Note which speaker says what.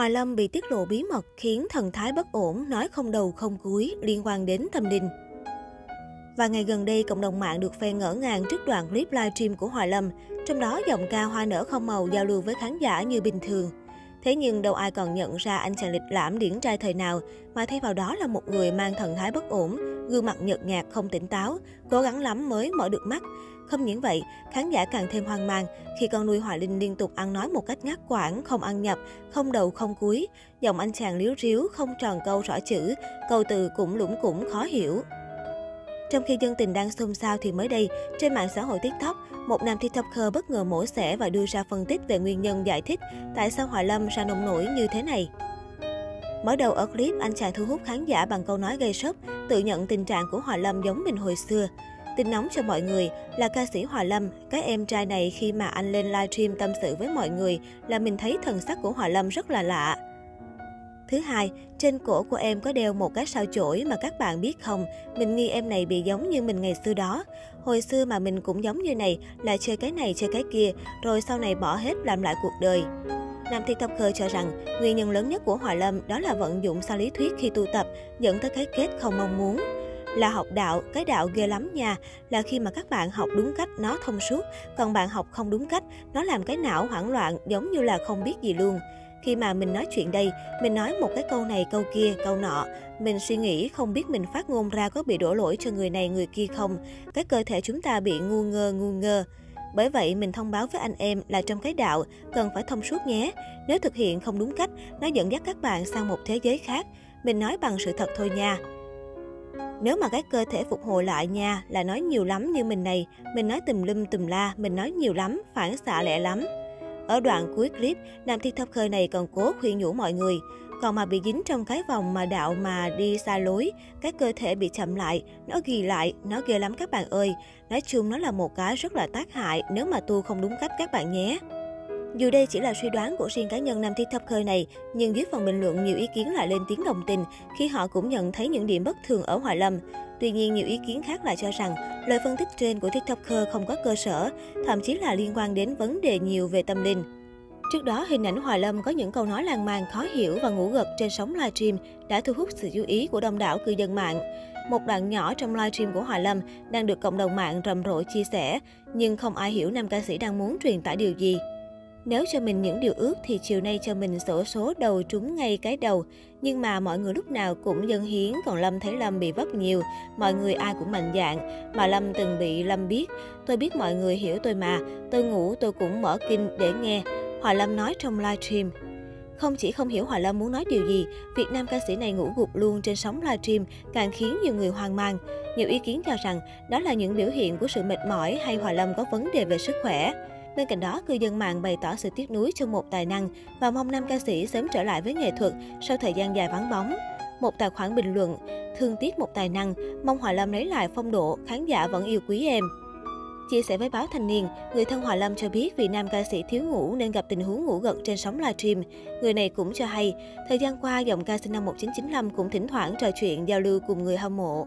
Speaker 1: Hòa Lâm bị tiết lộ bí mật khiến thần thái bất ổn, nói không đầu không cuối liên quan đến thâm đình. Và ngày gần đây, cộng đồng mạng được phen ngỡ ngàng trước đoạn clip livestream của Hòa Lâm, trong đó giọng ca hoa nở không màu giao lưu với khán giả như bình thường. Thế nhưng đâu ai còn nhận ra anh chàng lịch lãm điển trai thời nào, mà thay vào đó là một người mang thần thái bất ổn, gương mặt nhợt nhạt không tỉnh táo, cố gắng lắm mới mở được mắt. Không những vậy, khán giả càng thêm hoang mang khi con nuôi Hoài Linh liên tục ăn nói một cách ngắt quãng, không ăn nhập, không đầu không cuối. Giọng anh chàng liếu riếu, không tròn câu rõ chữ, câu từ cũng lũng củng khó hiểu. Trong khi dân tình đang xôn xao thì mới đây, trên mạng xã hội TikTok, một nam TikToker bất ngờ mổ xẻ và đưa ra phân tích về nguyên nhân giải thích tại sao Hoài Lâm ra nông nổi như thế này. Mở đầu ở clip, anh chàng thu hút khán giả bằng câu nói gây sốc, tự nhận tình trạng của Hoài Lâm giống mình hồi xưa. Tin nóng cho mọi người là ca sĩ Hòa Lâm, cái em trai này khi mà anh lên livestream tâm sự với mọi người là mình thấy thần sắc của Hòa Lâm rất là lạ. Thứ hai, trên cổ của em có đeo một cái sao chổi mà các bạn biết không, mình nghi em này bị giống như mình ngày xưa đó. Hồi xưa mà mình cũng giống như này là chơi cái này chơi cái kia, rồi sau này bỏ hết làm lại cuộc đời. Nam TikToker cho rằng nguyên nhân lớn nhất của Hòa Lâm đó là vận dụng sai lý thuyết khi tu tập, dẫn tới cái kết không mong muốn. Là học đạo, cái đạo ghê lắm nha, là khi mà các bạn học đúng cách nó thông suốt, còn bạn học không đúng cách, nó làm cái não hoảng loạn giống như là không biết gì luôn. Khi mà mình nói chuyện đây, mình nói một cái câu này câu kia, câu nọ. Mình suy nghĩ không biết mình phát ngôn ra có bị đổ lỗi cho người này người kia không. Cái cơ thể chúng ta bị ngu ngơ ngu ngơ. Bởi vậy, mình thông báo với anh em là trong cái đạo, cần phải thông suốt nhé. Nếu thực hiện không đúng cách, nó dẫn dắt các bạn sang một thế giới khác. Mình nói bằng sự thật thôi nha. Nếu mà cái cơ thể phục hồi lại nha, là nói nhiều lắm như mình này, mình nói tùm lum tùm la, mình nói nhiều lắm, phản xạ lẹ lắm. Ở đoạn cuối clip, nam tiktoker này còn cố khuyên nhủ mọi người. Còn mà bị dính trong cái vòng mà đạo mà đi xa lối, cái cơ thể bị chậm lại, nó ghi lại, nó ghê lắm các bạn ơi. Nói chung nó là một cái rất là tác hại nếu mà tu không đúng cách các bạn nhé. Dù đây chỉ là suy đoán của riêng cá nhân nam tiktoker này, nhưng dưới phần bình luận nhiều ý kiến lại lên tiếng đồng tình khi họ cũng nhận thấy những điểm bất thường ở Hoài Lâm. Tuy nhiên, nhiều ý kiến khác lại cho rằng lời phân tích trên của tiktoker không có cơ sở, thậm chí là liên quan đến vấn đề nhiều về tâm linh. Trước đó, hình ảnh Hoài Lâm có những câu nói lan man khó hiểu và ngủ gật trên sóng livestream đã thu hút sự chú ý của đông đảo cư dân mạng. Một đoạn nhỏ trong livestream của Hoài Lâm đang được cộng đồng mạng rầm rộ chia sẻ, nhưng không ai hiểu nam ca sĩ đang muốn truyền tải điều gì. Nếu cho mình những điều ước thì chiều nay cho mình sổ số đầu trúng ngay cái đầu. Nhưng mà mọi người lúc nào cũng dân hiến, còn Lâm thấy Lâm bị vấp nhiều. Mọi người ai cũng mạnh dạng, mà Lâm từng bị Lâm biết. Tôi biết mọi người hiểu tôi mà, tôi ngủ tôi cũng mở kinh để nghe. Hòa Lâm nói trong livestream. Không chỉ không hiểu Hòa Lâm muốn nói điều gì, Việt Nam ca sĩ này ngủ gục luôn trên sóng livestream càng khiến nhiều người hoang mang. Nhiều ý kiến cho rằng đó là những biểu hiện của sự mệt mỏi hay Hòa Lâm có vấn đề về sức khỏe. Bên cạnh đó, cư dân mạng bày tỏ sự tiếc nuối cho một tài năng và mong nam ca sĩ sớm trở lại với nghệ thuật sau thời gian dài vắng bóng. Một tài khoản bình luận, thương tiếc một tài năng, mong Hòa Lâm lấy lại phong độ, khán giả vẫn yêu quý em. Chia sẻ với báo Thanh niên, người thân Hòa Lâm cho biết vì nam ca sĩ thiếu ngủ nên gặp tình huống ngủ gật trên sóng livestream. Người này cũng cho hay, thời gian qua giọng ca sinh năm 1995 cũng thỉnh thoảng trò chuyện giao lưu cùng người hâm mộ.